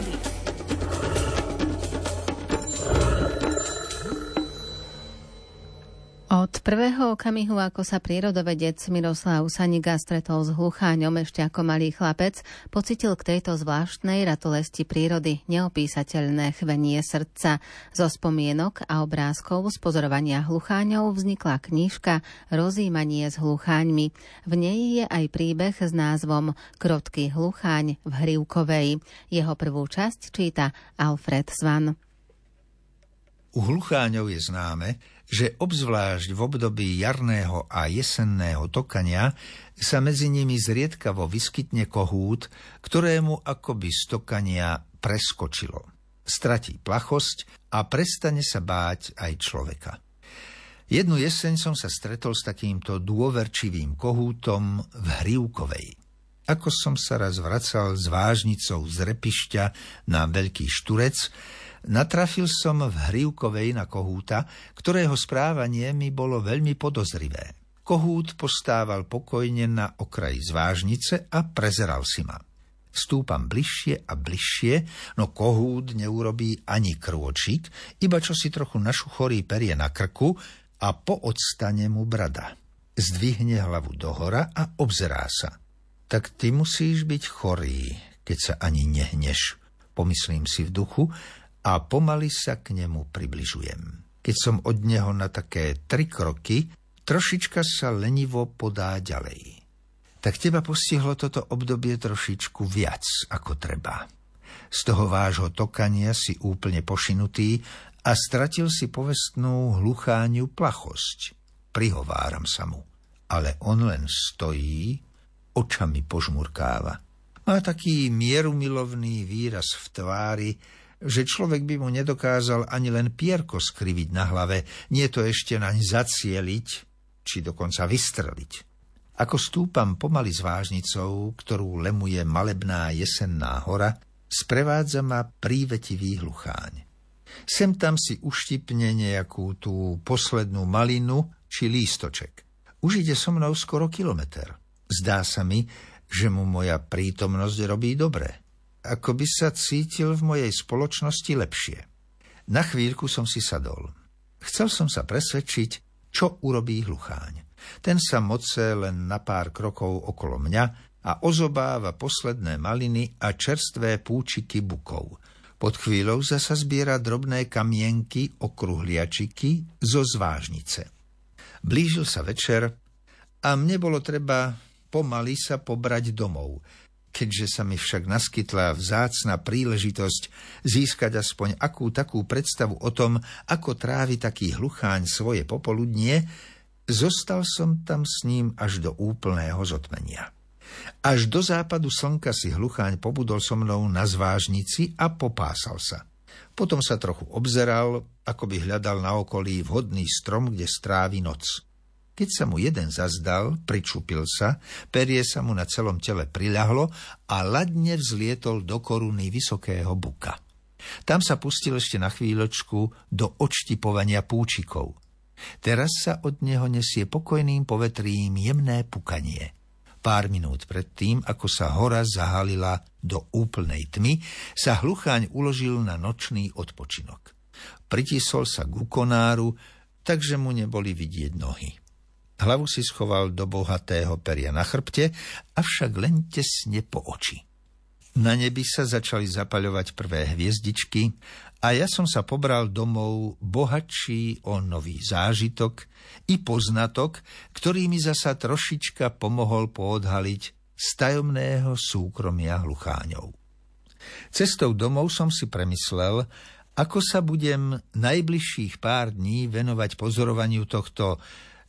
prírody. Prvého okamihu, ako sa prírodovedec Miroslav Saniga stretol s hlucháňom ešte ako malý chlapec, pocitil k tejto zvláštnej ratolesti prírody neopísateľné chvenie srdca. Zo spomienok a obrázkov z pozorovania hlucháňov vznikla knižka Rozímanie s hlucháňmi. V nej je aj príbeh s názvom Krotký hlucháň v Hrivkovej. Jeho prvú časť číta Alfred Svan. U hlucháňov je známe, že obzvlášť v období jarného a jesenného tokania sa medzi nimi zriedkavo vyskytne kohút, ktorému akoby stokania preskočilo. Stratí plachosť a prestane sa báť aj človeka. Jednu jeseň som sa stretol s takýmto dôverčivým kohútom v Hrivkovej. Ako som sa raz vracal s vážnicou z repišťa na Veľký Šturec, Natrafil som v Hrivkovej na kohúta, ktorého správanie mi bolo veľmi podozrivé. Kohút postával pokojne na okraji zvážnice a prezeral si ma. Stúpam bližšie a bližšie, no kohút neurobí ani krôčik, iba čo si trochu našuchorí perie na krku a poodstane mu brada. Zdvihne hlavu dohora a obzerá sa. Tak ty musíš byť chorý, keď sa ani nehneš, pomyslím si v duchu a pomaly sa k nemu približujem. Keď som od neho na také tri kroky, trošička sa lenivo podá ďalej. Tak teba postihlo toto obdobie trošičku viac ako treba. Z toho vášho tokania si úplne pošinutý a stratil si povestnú hlucháňu plachosť. Prihováram sa mu. Ale on len stojí, očami požmurkáva. Má taký mierumilovný výraz v tvári, že človek by mu nedokázal ani len pierko skriviť na hlave, nie to ešte naň zacieliť, či dokonca vystreliť. Ako stúpam pomaly s vážnicou, ktorú lemuje malebná jesenná hora, sprevádza ma prívetivý hlucháň. Sem tam si uštipne nejakú tú poslednú malinu či lístoček. Už ide so mnou skoro kilometr. Zdá sa mi, že mu moja prítomnosť robí dobre ako by sa cítil v mojej spoločnosti lepšie. Na chvíľku som si sadol. Chcel som sa presvedčiť, čo urobí hlucháň. Ten sa moce len na pár krokov okolo mňa a ozobáva posledné maliny a čerstvé púčiky bukov. Pod chvíľou zasa zbiera drobné kamienky, okruhliačiky zo zvážnice. Blížil sa večer a mne bolo treba pomaly sa pobrať domov, Keďže sa mi však naskytla vzácna príležitosť získať aspoň akú takú predstavu o tom, ako trávi taký hlucháň svoje popoludnie, zostal som tam s ním až do úplného zotmenia. Až do západu slnka si hlucháň pobudol so mnou na zvážnici a popásal sa. Potom sa trochu obzeral, ako by hľadal na okolí vhodný strom, kde strávi noc. Keď sa mu jeden zazdal, pričupil sa, perie sa mu na celom tele priľahlo a ladne vzlietol do koruny vysokého buka. Tam sa pustil ešte na chvíľočku do odštipovania púčikov. Teraz sa od neho nesie pokojným povetrím jemné pukanie. Pár minút predtým, ako sa hora zahalila do úplnej tmy, sa hlucháň uložil na nočný odpočinok. Pritisol sa k konáru, takže mu neboli vidieť nohy. Hlavu si schoval do bohatého peria na chrbte, avšak len tesne po oči. Na nebi sa začali zapaľovať prvé hviezdičky a ja som sa pobral domov bohatší o nový zážitok i poznatok, ktorý mi zasa trošička pomohol poodhaliť z tajomného súkromia hlucháňov. Cestou domov som si premyslel, ako sa budem najbližších pár dní venovať pozorovaniu tohto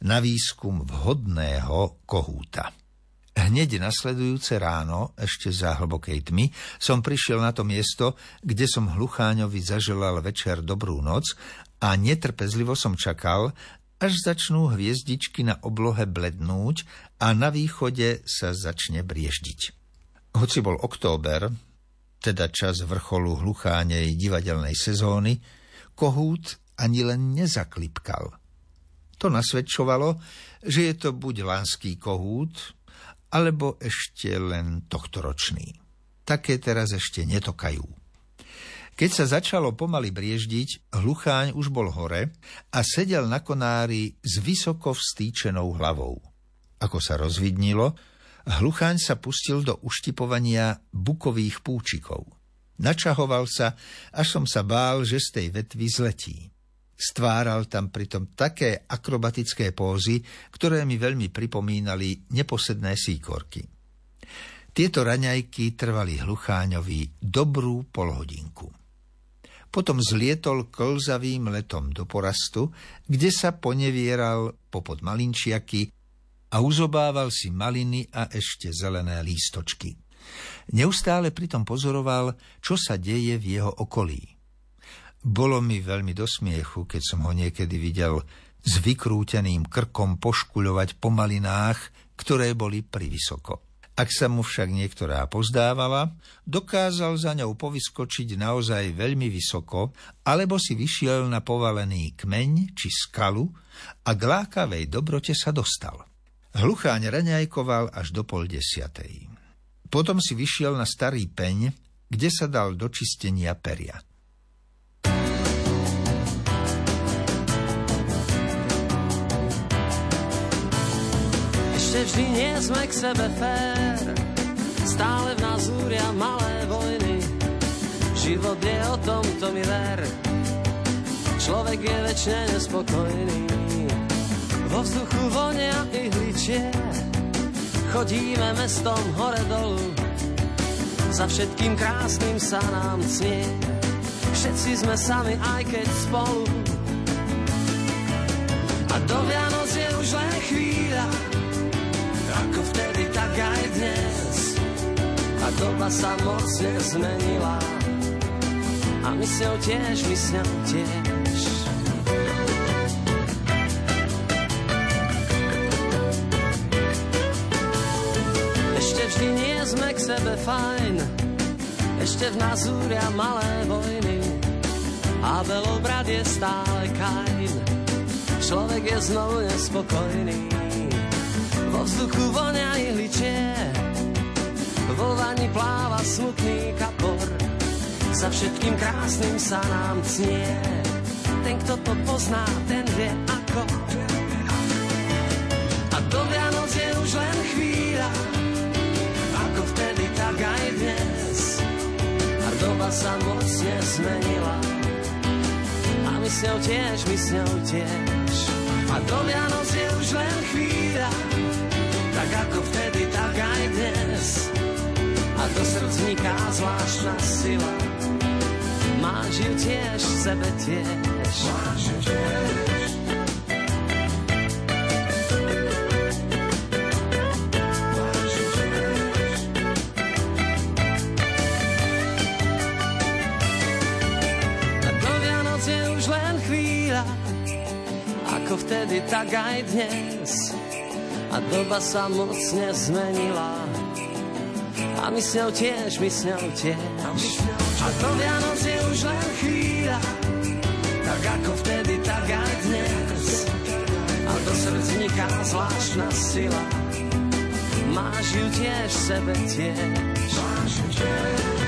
na výskum vhodného kohúta. Hneď nasledujúce ráno, ešte za hlbokej tmy, som prišiel na to miesto, kde som hlucháňovi zaželal večer dobrú noc a netrpezlivo som čakal, až začnú hviezdičky na oblohe blednúť a na východe sa začne brieždiť. Hoci bol október, teda čas vrcholu hluchánej divadelnej sezóny, kohút ani len nezaklipkal. To nasvedčovalo, že je to buď lanský kohút, alebo ešte len tohtoročný. Také teraz ešte netokajú. Keď sa začalo pomaly brieždiť, hlucháň už bol hore a sedel na konári s vysoko vstýčenou hlavou. Ako sa rozvidnilo, hlucháň sa pustil do uštipovania bukových púčikov. Načahoval sa, až som sa bál, že z tej vetvy zletí. Stváral tam pritom také akrobatické pózy, ktoré mi veľmi pripomínali neposedné síkorky. Tieto raňajky trvali hlucháňovi dobrú polhodinku. Potom zlietol klzavým letom do porastu, kde sa ponevieral popod malinčiaky a uzobával si maliny a ešte zelené lístočky. Neustále pritom pozoroval, čo sa deje v jeho okolí. Bolo mi veľmi do smiechu, keď som ho niekedy videl s vykrúteným krkom poškuľovať po malinách, ktoré boli privysoko. Ak sa mu však niektorá pozdávala, dokázal za ňou povyskočiť naozaj veľmi vysoko, alebo si vyšiel na povalený kmeň či skalu a k lákavej dobrote sa dostal. Hlucháň raňajkoval až do pol desiatej. Potom si vyšiel na starý peň, kde sa dal do čistenia peria. Ešte vždy nie sme k sebe fér, stále v nás úria malé vojny. Život je o tom, to mi ver, človek je väčšine nespokojný. Vo vzduchu vonia ihličie, chodíme mestom hore dolu, za všetkým krásnym sa nám cnie. Všetci sme sami, aj keď spolu. A do Vianoc je už len chvíľa, ako vtedy, tak aj dnes. A doba sa mocne zmenila, a my s ňou tiež, my s ňou tiež. sme k sebe fajn, ešte v nás zúria malé vojny. A obrad je stále Kain, človek je znovu nespokojný. Vo vzduchu vonia ihličie, vo vani pláva smutný kapor. Za všetkým krásnym sa nám cnie, ten, kto to pozná, ten vie ako. A do Vianoc je už len chvíľa, tak aj dnes. A doba sa mocne zmenila. A my s ňou tiež, my s ňou tiež. A do Vianoc je už len chvíľa, tak ako vtedy, tak aj dnes. A do srdc vniká zvláštna sila. Máš ju tiež v sebe tiež. Máš ju tiež. vtedy, tak aj dnes. A doba sa mocne zmenila. A my s ňou tiež, my s ňou tiež. A to Vianoc je už len chvíľa, tak ako vtedy, tak aj dnes. A do srdc vniká zvláštna sila. Máš ju tiež v sebe tiež. Máš ju tiež.